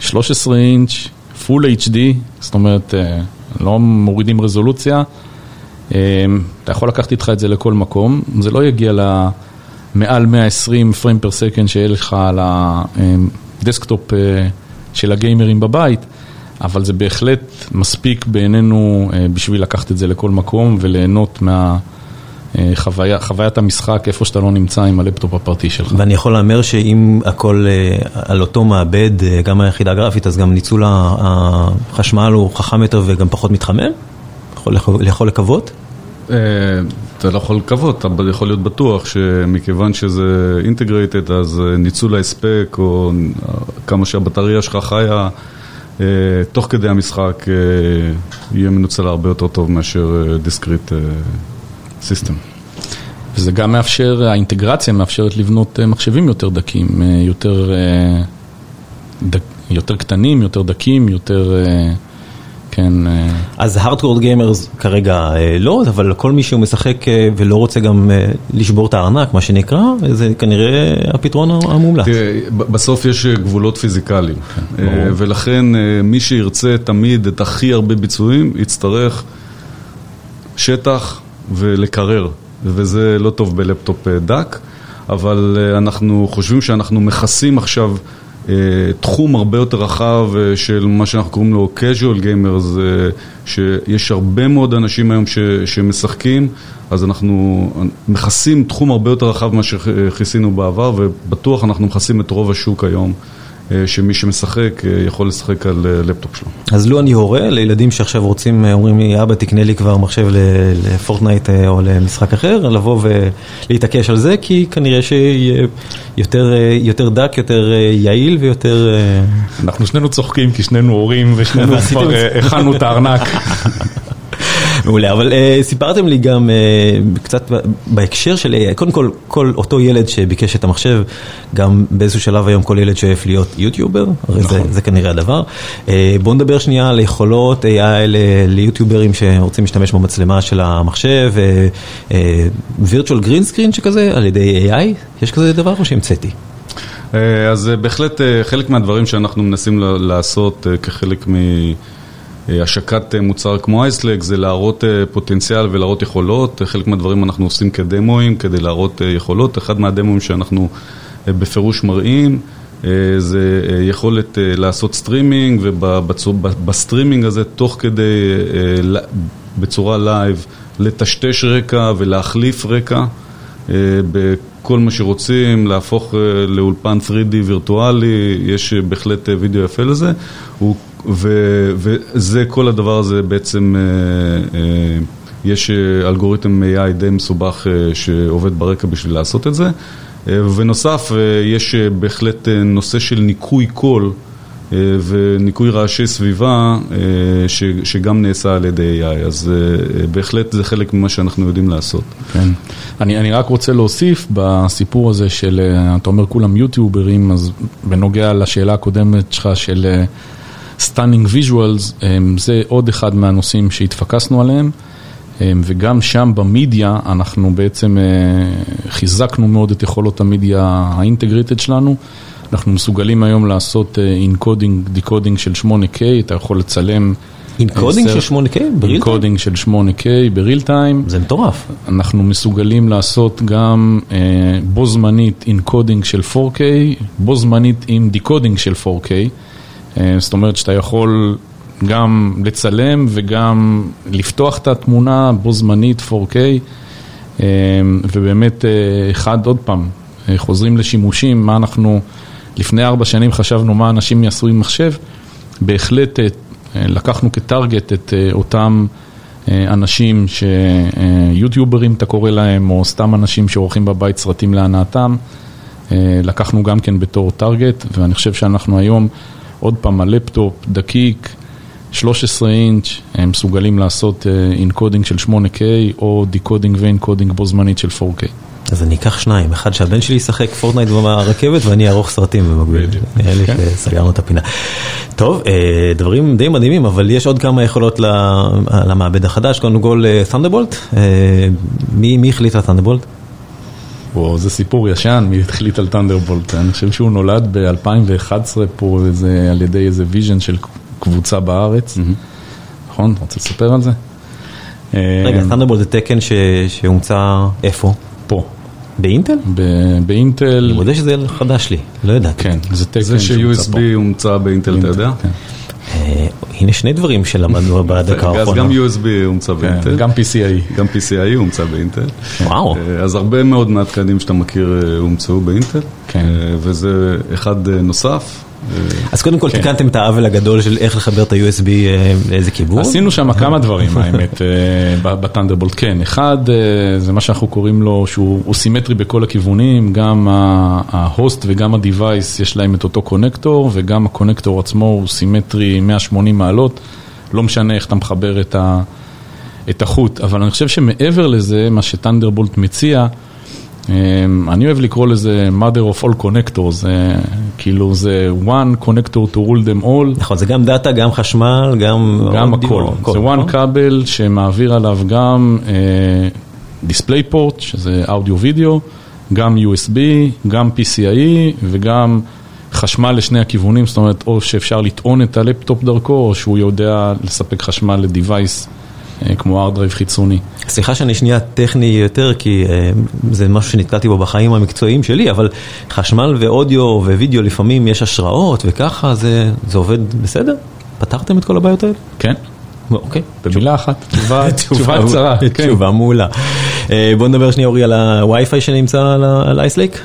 [SPEAKER 4] 13 אינץ', full HD, זאת אומרת, לא מורידים רזולוציה. אתה יכול לקחת איתך את זה לכל מקום, זה לא יגיע למעל 120 frame per second שיהיה לך על הדסקטופ של הגיימרים בבית, אבל זה בהחלט מספיק בעינינו בשביל לקחת את זה לכל מקום וליהנות מה... חוויה, חוויית המשחק איפה שאתה לא נמצא עם הלפטופ הפרטי שלך.
[SPEAKER 2] ואני יכול להמר שאם הכל על אותו מעבד, גם היחידה הגרפית, אז גם ניצול החשמל הוא חכם יותר וגם פחות מתחמם? יכול, יכול לקוות?
[SPEAKER 3] אתה לא יכול לקוות, אבל יכול להיות בטוח שמכיוון שזה integrated, אז ניצול ההספק או כמה שהבטריה שלך חיה תוך כדי המשחק יהיה מנוצל הרבה יותר טוב מאשר discrete. system.
[SPEAKER 4] וזה גם מאפשר, האינטגרציה מאפשרת לבנות מחשבים יותר דקים, יותר, יותר קטנים, יותר דקים, יותר, כן.
[SPEAKER 2] אז hardcore gamers כרגע לא, אבל כל מי שהוא משחק ולא רוצה גם לשבור את הארנק, מה שנקרא, זה כנראה הפתרון המומלץ.
[SPEAKER 3] תראה, בסוף יש גבולות פיזיקליים, ולכן מי שירצה תמיד את הכי הרבה ביצועים, יצטרך שטח. ולקרר, וזה לא טוב בלפטופ דק, אבל אנחנו חושבים שאנחנו מכסים עכשיו תחום הרבה יותר רחב של מה שאנחנו קוראים לו casual gamers, שיש הרבה מאוד אנשים היום שמשחקים, אז אנחנו מכסים תחום הרבה יותר רחב ממה שכיסינו בעבר, ובטוח אנחנו מכסים את רוב השוק היום. שמי שמשחק יכול לשחק על לפטופ שלו.
[SPEAKER 2] אז לו אני הורה לילדים שעכשיו רוצים, אומרים לי, אבא תקנה לי כבר מחשב לפורטנייט או למשחק אחר, לבוא ולהתעקש על זה, כי כנראה שיהיה יותר דק, יותר יעיל ויותר...
[SPEAKER 4] אנחנו שנינו צוחקים כי שנינו הורים ושנינו כבר הכנו את הארנק.
[SPEAKER 2] מעולה, אבל uh, סיפרתם לי גם uh, קצת בהקשר של AI, קודם כל, כל אותו ילד שביקש את המחשב, גם באיזשהו שלב היום כל ילד שואף להיות יוטיובר, הרי נכון. זה, זה כנראה הדבר. Uh, בואו נדבר שנייה על יכולות AI ליוטיוברים שרוצים להשתמש במצלמה של המחשב, uh, uh, virtual green screen שכזה, על ידי AI, יש כזה דבר או שהמצאתי?
[SPEAKER 3] אז בהחלט חלק מהדברים שאנחנו מנסים לעשות כחלק מ... השקת מוצר כמו אייסלג זה להראות פוטנציאל ולהראות יכולות, חלק מהדברים אנחנו עושים כדמוים כדי להראות יכולות, אחד מהדמוים שאנחנו בפירוש מראים זה יכולת לעשות סטרימינג ובסטרימינג הזה תוך כדי בצורה לייב לטשטש רקע ולהחליף רקע בכל מה שרוצים, להפוך לאולפן 3D וירטואלי, יש בהחלט וידאו יפה לזה וזה, כל הדבר הזה בעצם, יש אלגוריתם AI די מסובך שעובד ברקע בשביל לעשות את זה. ובנוסף יש בהחלט נושא של ניקוי קול וניקוי רעשי סביבה שגם נעשה על ידי AI, אז בהחלט זה חלק ממה שאנחנו יודעים לעשות.
[SPEAKER 4] כן, אני, אני רק רוצה להוסיף בסיפור הזה של, אתה אומר כולם יוטיוברים, אז בנוגע לשאלה הקודמת שלך של stunning visuals, זה עוד אחד מהנושאים שהתפקסנו עליהם. וגם שם במדיה אנחנו בעצם חיזקנו מאוד את יכולות המדיה ה integrated שלנו. אנחנו מסוגלים היום לעשות encoding, decoding של 8K, אתה יכול לצלם...
[SPEAKER 2] encoding של 8K? ב real?
[SPEAKER 4] encoding של 8K ב real time.
[SPEAKER 2] זה מטורף.
[SPEAKER 4] אנחנו מסוגלים לעשות גם בו זמנית encoding של 4K, בו זמנית עם decoding של 4K. זאת אומרת שאתה יכול גם לצלם וגם לפתוח את התמונה בו זמנית 4K ובאמת אחד עוד פעם חוזרים לשימושים, מה אנחנו לפני ארבע שנים חשבנו מה אנשים יעשו עם מחשב, בהחלט לקחנו כטארגט את אותם אנשים שיוטיוברים אתה קורא להם או סתם אנשים שעורכים בבית סרטים להנאתם, לקחנו גם כן בתור טארגט ואני חושב שאנחנו היום עוד פעם, הלפטופ דקיק, 13 אינץ', הם מסוגלים לעשות encoding של 8K או decoding ו encoding בו זמנית של 4K.
[SPEAKER 2] אז אני אקח שניים, אחד שהבן שלי ישחק פורטנייט ברכבת ואני אערוך סרטים במקביל. נראה לי שסגרנו את הפינה. טוב, דברים די מדהימים, אבל יש עוד כמה יכולות למעבד החדש, קודם כל Thunderbolt, מי החליט על Thunderbolt?
[SPEAKER 4] זה סיפור ישן, מי החליט על Thunderbolt, אני חושב שהוא נולד ב-2011 פה על ידי איזה vision של קבוצה בארץ, נכון? רוצה לספר על זה?
[SPEAKER 2] רגע, Thunderbolt זה תקן שהומצא איפה?
[SPEAKER 4] פה.
[SPEAKER 2] באינטל?
[SPEAKER 4] באינטל.
[SPEAKER 2] אני מודה שזה חדש לי, לא ידעתי.
[SPEAKER 4] כן, זה תקן
[SPEAKER 3] זה ש-USB הומצא באינטל, אתה יודע?
[SPEAKER 2] הנה שני דברים שלמדנו בדקה האחרונה.
[SPEAKER 3] אז גם USB הומצא באינטל.
[SPEAKER 4] גם PCIe.
[SPEAKER 3] גם PCIe הומצא באינטל.
[SPEAKER 2] וואו.
[SPEAKER 3] אז הרבה מאוד מהתקנים שאתה מכיר הומצאו באינטל.
[SPEAKER 4] כן.
[SPEAKER 3] וזה אחד נוסף.
[SPEAKER 2] אז קודם כל תיקנתם את העוול הגדול של איך לחבר את ה-USB לאיזה כיוון?
[SPEAKER 4] עשינו שם כמה דברים האמת ב Thunderbolt, כן. אחד, זה מה שאנחנו קוראים לו, שהוא סימטרי בכל הכיוונים, גם ה host וגם ה-Device יש להם את אותו connector, וגם ה connector עצמו הוא סימטרי 180 מעלות, לא משנה איך אתה מחבר את החוט, אבל אני חושב שמעבר לזה, מה ש Thunderbolt מציע, אני אוהב לקרוא לזה mother of all connectors, כאילו זה one connector to rule them all.
[SPEAKER 2] נכון, זה גם דאטה, גם חשמל, גם...
[SPEAKER 4] גם הכל, זה one כבל שמעביר עליו גם display port, שזה אודיו וידאו, גם USB, גם PCIe וגם חשמל לשני הכיוונים, זאת אומרת, או שאפשר לטעון את הלפטופ דרכו, או שהוא יודע לספק חשמל ל device. כמו hard drive חיצוני.
[SPEAKER 2] סליחה שאני שנייה טכני יותר, כי זה משהו שנתקעתי בו בחיים המקצועיים שלי, אבל חשמל ואודיו ווידאו לפעמים יש השראות וככה, זה עובד בסדר? פתרתם את כל הבעיות האלה?
[SPEAKER 4] כן.
[SPEAKER 2] אוקיי.
[SPEAKER 4] במילה אחת, תשובה קצרה.
[SPEAKER 2] תשובה מעולה. בוא נדבר שנייה אורי על הווי-פיי שנמצא על Ice Lake.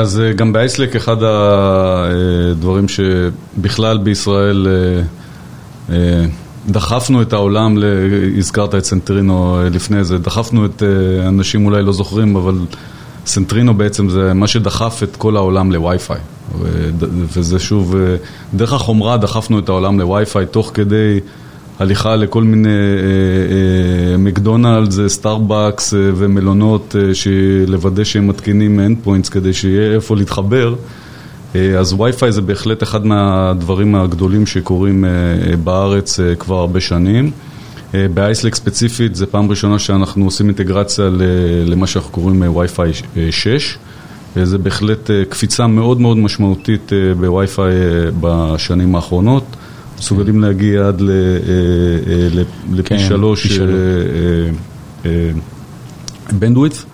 [SPEAKER 3] אז גם ב Ice Lake אחד הדברים שבכלל בישראל דחפנו את העולם, הזכרת את Centrino לפני זה, דחפנו את, אנשים אולי לא זוכרים, אבל Centrino בעצם זה מה שדחף את כל העולם לווי-פיי. וזה שוב, דרך החומרה דחפנו את העולם לווי-פיי תוך כדי הליכה לכל מיני מקדונלדס, סטארבקס ומלונות, לוודא שהם מתקינים end points כדי שיהיה איפה להתחבר. אז וי-פיי זה בהחלט אחד מהדברים הגדולים שקורים בארץ כבר הרבה שנים. באייסלק ספציפית זה פעם ראשונה שאנחנו עושים אינטגרציה למה שאנחנו קוראים וי-פיי 6. זה בהחלט קפיצה מאוד מאוד משמעותית בווי-פיי בשנים האחרונות. מסוגלים להגיע עד לפי שלוש בנדוויץ.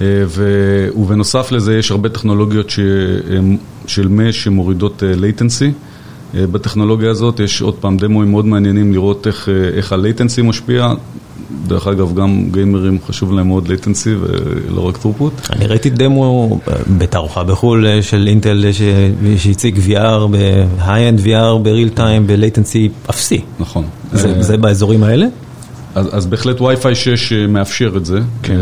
[SPEAKER 3] ובנוסף לזה יש הרבה טכנולוגיות של מש שמורידות latency. בטכנולוגיה הזאת יש עוד פעם דמוים מאוד מעניינים לראות איך ה-latency משפיע. דרך אגב, גם גיימרים חשוב להם מאוד latency ולא רק throughput.
[SPEAKER 2] אני ראיתי דמו בתערוכה בחו"ל של אינטל שהציג VR, ב-high-end VR ב-real time ב-latency אפסי.
[SPEAKER 3] נכון.
[SPEAKER 2] זה באזורים האלה?
[SPEAKER 3] אז בהחלט וי-פיי 6 מאפשר את זה.
[SPEAKER 4] כן.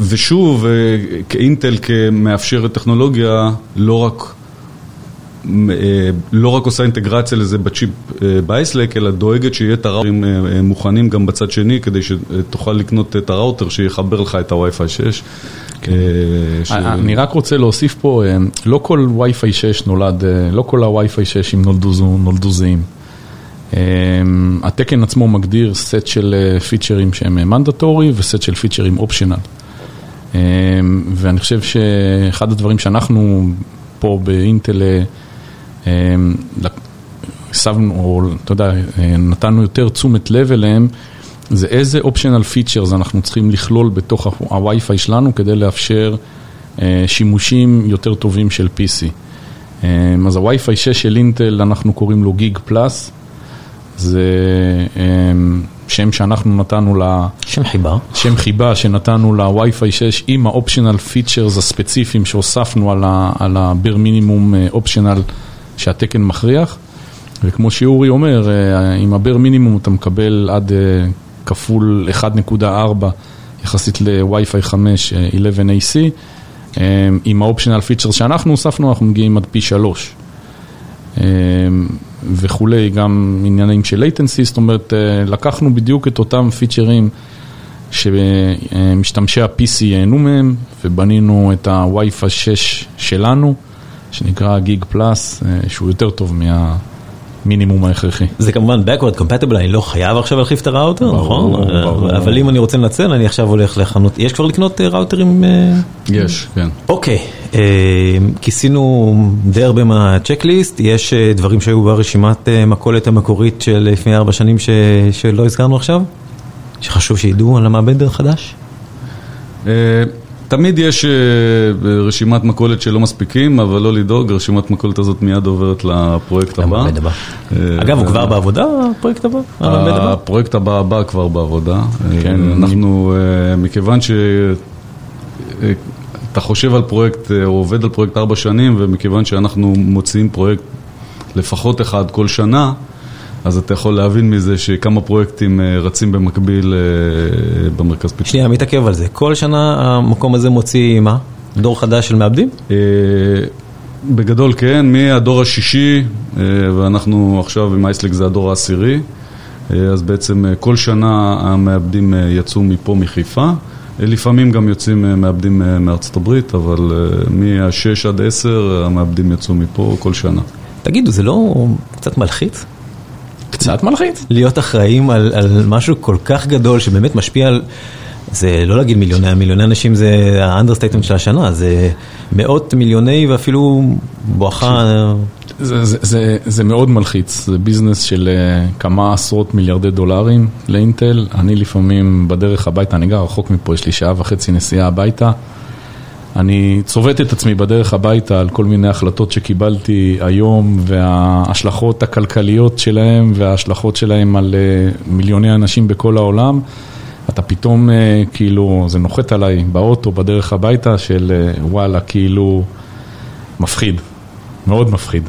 [SPEAKER 3] ושוב, כאינטל כמאפשרת טכנולוגיה, לא רק... לא רק עושה אינטגרציה לזה בצ'יפ באייסלק, אלא דואגת שיהיה את הראוטרים מוכנים גם בצד שני, כדי שתוכל לקנות את הראוטר שיחבר לך את הווי-פיי 6.
[SPEAKER 4] אני רק רוצה להוסיף פה, לא כל וי-פיי 6 נולד, לא כל הווי-פיי 6 נולדו זהים. התקן עצמו מגדיר סט של פיצ'רים שהם מנדטורי וסט של פיצ'רים optional. ואני חושב שאחד הדברים שאנחנו פה באינטל הסבנו, או אתה יודע, נתנו יותר תשומת לב אליהם, זה איזה optional features אנחנו צריכים לכלול בתוך הווי-פיי שלנו כדי לאפשר שימושים יותר טובים של PC. אז הווי-פיי 6 של אינטל אנחנו קוראים לו גיג פלאס. זה שם שאנחנו נתנו ל...
[SPEAKER 2] שם חיבה.
[SPEAKER 4] שם חיבה שנתנו ל-Wi-Fi 6 עם ה-Optional Features הספציפיים שהוספנו על ה-Bare Minimum Optional שהתקן מכריח. וכמו שאורי אומר, עם ה-Bare Minimum אתה מקבל עד כפול 1.4 יחסית ל-Wi-Fi 5 11AC. עם ה-Optional Features שאנחנו הוספנו אנחנו מגיעים עד פי 3. וכולי, גם עניינים של latency, זאת אומרת, לקחנו בדיוק את אותם פיצ'רים שמשתמשי ה-PC ייהנו מהם, ובנינו את ה-Wi-Fi 6 שלנו, שנקרא גיג פלאס, שהוא יותר טוב מה... מינימום ההכרחי.
[SPEAKER 2] זה כמובן backward compatible, אני לא חייב עכשיו להחליף את הראוטר, נכון? אבל אם אני רוצה לנצל, אני עכשיו הולך לחנות, יש כבר לקנות ראוטרים?
[SPEAKER 3] יש, כן.
[SPEAKER 2] אוקיי, כיסינו די הרבה מהצ'קליסט, יש דברים שהיו ברשימת מכולת המקורית של לפני ארבע שנים שלא הזכרנו עכשיו? שחשוב שידעו על המעבד החדש?
[SPEAKER 3] תמיד יש רשימת מכולת שלא מספיקים, אבל לא לדאוג, רשימת מכולת הזאת מיד עוברת לפרויקט הבא.
[SPEAKER 2] אגב, הוא כבר בעבודה, הפרויקט הבא?
[SPEAKER 3] הפרויקט הבא הבא כבר בעבודה. אנחנו, מכיוון שאתה חושב על פרויקט, או עובד על פרויקט ארבע שנים, ומכיוון שאנחנו מוציאים פרויקט לפחות אחד כל שנה, אז אתה יכול להבין מזה שכמה פרויקטים רצים במקביל במרכז פיתוח.
[SPEAKER 2] שנייה, מתעכב על זה. כל שנה המקום הזה מוציא מה? דור חדש של מעבדים?
[SPEAKER 3] בגדול כן, מהדור השישי, ואנחנו עכשיו עם Ice Lake זה הדור העשירי, אז בעצם כל שנה המעבדים יצאו מפה מחיפה. לפעמים גם יוצאים מעבדים מארצות הברית, אבל מה-6 עד 10 המעבדים יצאו מפה כל שנה.
[SPEAKER 2] תגידו, זה לא קצת מלחיץ?
[SPEAKER 4] קצת מלחיץ.
[SPEAKER 2] להיות אחראים על, על משהו כל כך גדול שבאמת משפיע על, זה לא להגיד מיליוני, מיליוני אנשים זה ה understatement של השנה, זה מאות מיליוני ואפילו בואכה...
[SPEAKER 4] זה, זה, זה, זה מאוד מלחיץ, זה ביזנס של כמה עשרות מיליארדי דולרים לאינטל, אני לפעמים בדרך הביתה, אני גר רחוק מפה, יש לי שעה וחצי נסיעה הביתה. אני צובט את עצמי בדרך הביתה על כל מיני החלטות שקיבלתי היום וההשלכות הכלכליות שלהם וההשלכות שלהם על מיליוני אנשים בכל העולם. אתה פתאום כאילו, זה נוחת עליי באוטו בדרך הביתה של וואלה, כאילו מפחיד, מאוד מפחיד.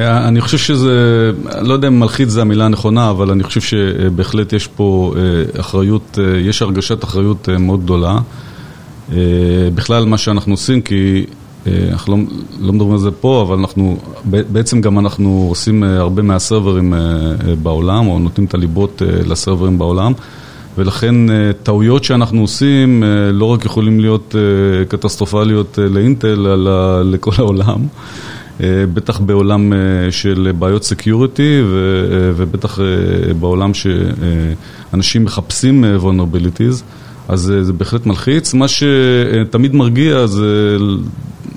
[SPEAKER 3] אני חושב שזה, לא יודע אם מלחיץ זה המילה הנכונה, אבל אני חושב שבהחלט יש פה אחריות, יש הרגשת אחריות מאוד גדולה. בכלל מה שאנחנו עושים, כי אנחנו לא, לא מדברים על זה פה, אבל אנחנו, בעצם גם אנחנו עושים הרבה מהסרברים בעולם, או נותנים את הליבות לסרברים בעולם, ולכן טעויות שאנחנו עושים לא רק יכולים להיות קטסטרופליות לאינטל, אלא לכל העולם. בטח בעולם של בעיות security, ובטח בעולם שאנשים מחפשים vulnerabilities. אז זה בהחלט מלחיץ. מה שתמיד מרגיע זה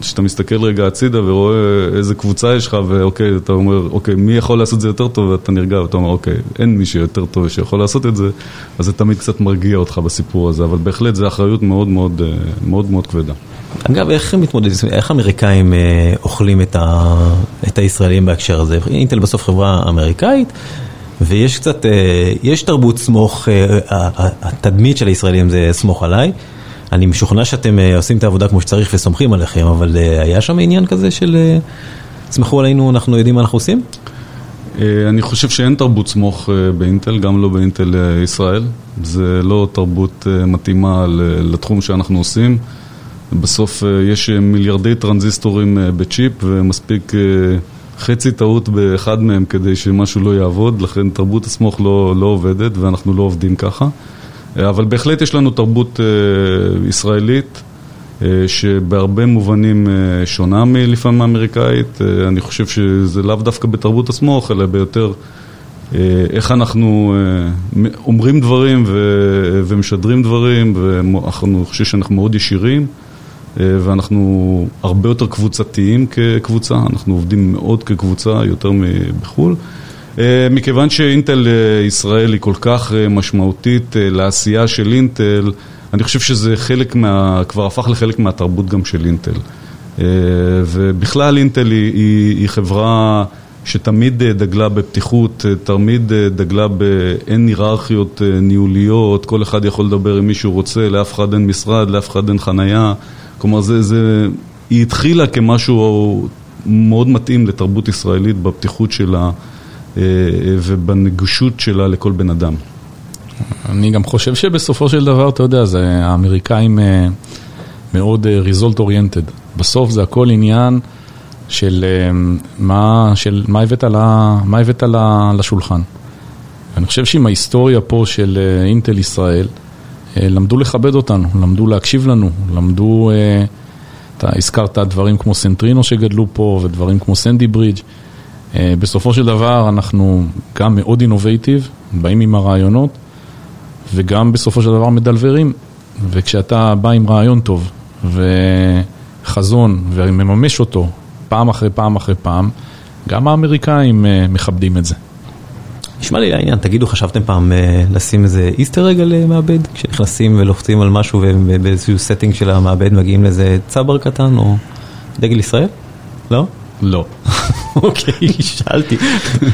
[SPEAKER 3] שאתה מסתכל רגע הצידה ורואה איזה קבוצה יש לך, ואוקיי, אתה אומר, אוקיי, מי יכול לעשות את זה יותר טוב, ואתה נרגע, ואתה אומר, אוקיי, אין מי שיותר טוב שיכול לעשות את זה, אז זה תמיד קצת מרגיע אותך בסיפור הזה, אבל בהחלט זו אחריות מאוד מאוד, מאוד מאוד כבדה.
[SPEAKER 2] אגב, איך הם מתמודדים, איך האמריקאים אוכלים את הישראלים בהקשר הזה? אינטל בסוף חברה אמריקאית. ויש קצת, יש תרבות סמוך, התדמית של הישראלים זה סמוך עליי. אני משוכנע שאתם עושים את העבודה כמו שצריך וסומכים עליכם, אבל היה שם עניין כזה של סמכו עלינו, אנחנו יודעים מה אנחנו עושים?
[SPEAKER 3] אני חושב שאין תרבות סמוך באינטל, גם לא באינטל ישראל. זה לא תרבות מתאימה לתחום שאנחנו עושים. בסוף יש מיליארדי טרנזיסטורים בצ'יפ ומספיק... חצי טעות באחד מהם כדי שמשהו לא יעבוד, לכן תרבות הסמוך לא, לא עובדת ואנחנו לא עובדים ככה. אבל בהחלט יש לנו תרבות אה, ישראלית אה, שבהרבה מובנים אה, שונה מלפעמים האמריקאית. אה, אני חושב שזה לאו דווקא בתרבות הסמוך, אלא ביותר אה, איך אנחנו אה, אומרים דברים ומשדרים דברים, ואני חושב שאנחנו מאוד ישירים. ואנחנו הרבה יותר קבוצתיים כקבוצה, אנחנו עובדים מאוד כקבוצה, יותר מבחו"ל. מכיוון שאינטל ישראל היא כל כך משמעותית לעשייה של אינטל, אני חושב שזה חלק מה... כבר הפך לחלק מהתרבות גם של אינטל. ובכלל אינטל היא, היא, היא חברה שתמיד דגלה בפתיחות, תמיד דגלה באין היררכיות ניהוליות, כל אחד יכול לדבר עם מי שהוא רוצה, לאף אחד אין משרד, לאף אחד אין חנייה. כלומר, זה, זה, היא התחילה כמשהו מאוד מתאים לתרבות ישראלית בפתיחות שלה ובנגישות שלה לכל בן אדם.
[SPEAKER 4] אני גם חושב שבסופו של דבר, אתה יודע, זה האמריקאים מאוד result oriented. בסוף זה הכל עניין של מה, של מה הבאת, לה, מה הבאת לה, לשולחן. אני חושב שעם ההיסטוריה פה של אינטל ישראל, למדו לכבד אותנו, למדו להקשיב לנו, למדו, אתה הזכרת דברים כמו סנטרינו שגדלו פה ודברים כמו סנדי ברידג'. בסופו של דבר אנחנו גם מאוד innovative, באים עם הרעיונות וגם בסופו של דבר מדלוורים. וכשאתה בא עם רעיון טוב וחזון ומממש אותו פעם אחרי פעם אחרי פעם, גם האמריקאים מכבדים את זה.
[SPEAKER 2] נשמע לי לעניין, תגידו, חשבתם פעם לשים איזה easter egg למעבד? כשנכנסים ולוחצים על משהו ובאיזשהו setting של המעבד מגיעים לאיזה צבר קטן או דגל ישראל? לא?
[SPEAKER 3] לא.
[SPEAKER 2] אוקיי, שאלתי.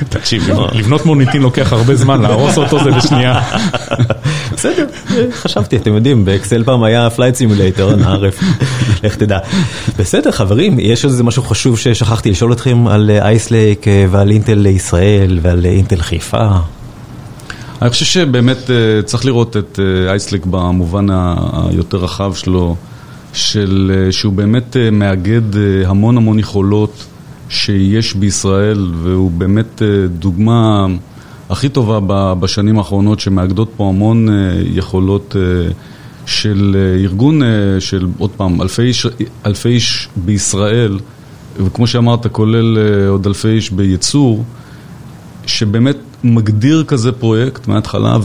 [SPEAKER 4] תקשיב, לבנות מוניטין לוקח הרבה זמן, להרוס אותו זה בשנייה.
[SPEAKER 2] בסדר, חשבתי, אתם יודעים, באקסל פעם היה flight simulator, נערף, לך תדע. בסדר, חברים, יש איזה משהו חשוב ששכחתי לשאול אתכם על Ice Lake ועל אינטל ישראל ועל אינטל חיפה.
[SPEAKER 3] אני חושב שבאמת צריך לראות את Ice Lake במובן היותר רחב שלו, שהוא באמת מאגד המון המון יכולות. שיש בישראל, והוא באמת דוגמה הכי טובה בשנים האחרונות שמאגדות פה המון יכולות של ארגון של, עוד פעם, אלפי איש, אלפי איש בישראל, וכמו שאמרת, כולל עוד אלפי איש בייצור, שבאמת מגדיר כזה פרויקט מההתחלה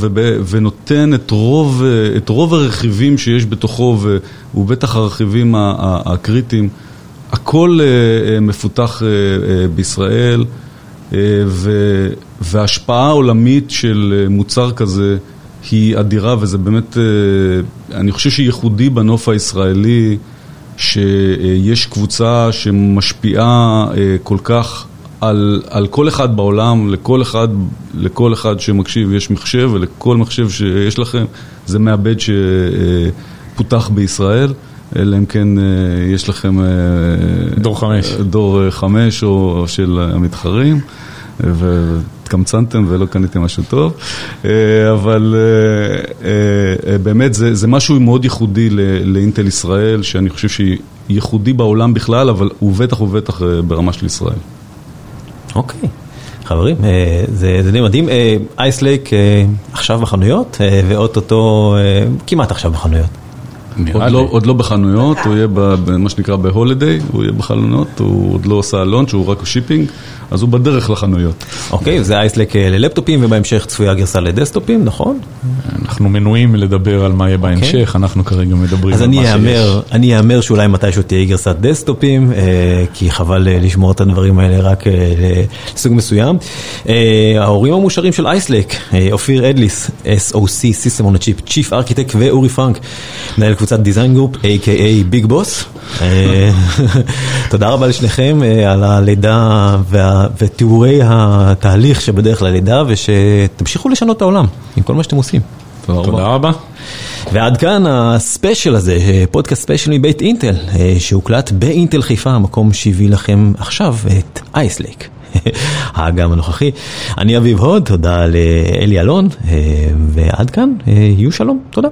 [SPEAKER 3] ונותן את רוב, את רוב הרכיבים שיש בתוכו, ובטח הרכיבים הקריטיים. הכל מפותח בישראל, וההשפעה העולמית של מוצר כזה היא אדירה, וזה באמת, אני חושב שייחודי בנוף הישראלי, שיש קבוצה שמשפיעה כל כך על, על כל אחד בעולם, לכל אחד, לכל אחד שמקשיב יש מחשב, ולכל מחשב שיש לכם, זה מעבד שפותח בישראל. אלא אם כן יש לכם
[SPEAKER 4] דור חמש,
[SPEAKER 3] דור חמש או של המתחרים והתקמצנתם ולא קניתם משהו טוב, אבל באמת זה, זה משהו מאוד ייחודי לאינטל ישראל, שאני חושב שהיא ייחודי בעולם בכלל, אבל הוא בטח ובטח ברמה של ישראל.
[SPEAKER 2] אוקיי. חברים, זה די מדהים, Ice Lake עכשיו בחנויות ואו-טו-טו כמעט עכשיו בחנויות.
[SPEAKER 3] עוד לא, עוד לא בחנויות, הוא יהיה במה שנקרא ב holiday, הוא יהיה בחלונות, הוא עוד לא עושה launch, הוא רק shipping, אז הוא בדרך לחנויות.
[SPEAKER 2] אוקיי, זה Ice Lake ללפטופים ובהמשך צפויה גרסה לדסקטופים, נכון?
[SPEAKER 4] אנחנו מנועים לדבר על מה יהיה בהמשך, אנחנו כרגע מדברים
[SPEAKER 2] על מה שיש. אז אני אהמר שאולי מתישהו תהיה גרסת דסקטופים, כי חבל לשמור את הדברים האלה רק לסוג מסוים. ההורים המאושרים של Ice Lake, אופיר אדליס, SOC, System on a Chip, Chief Architect ואורי פרנק, מנהל קבוצת design group, a.k.a. big boss. תודה רבה לשניכם על הלידה ותיאורי התהליך שבדרך ללידה, ושתמשיכו לשנות את העולם עם כל מה שאתם עושים.
[SPEAKER 4] תודה רבה.
[SPEAKER 2] ועד כאן הספיישל הזה, פודקאסט ספיישל מבית אינטל, שהוקלט באינטל חיפה, המקום שהביא לכם עכשיו את אייסלייק. האגם הנוכחי. אני אביב הוד, תודה לאלי אלון, ועד כאן, יהיו שלום, תודה.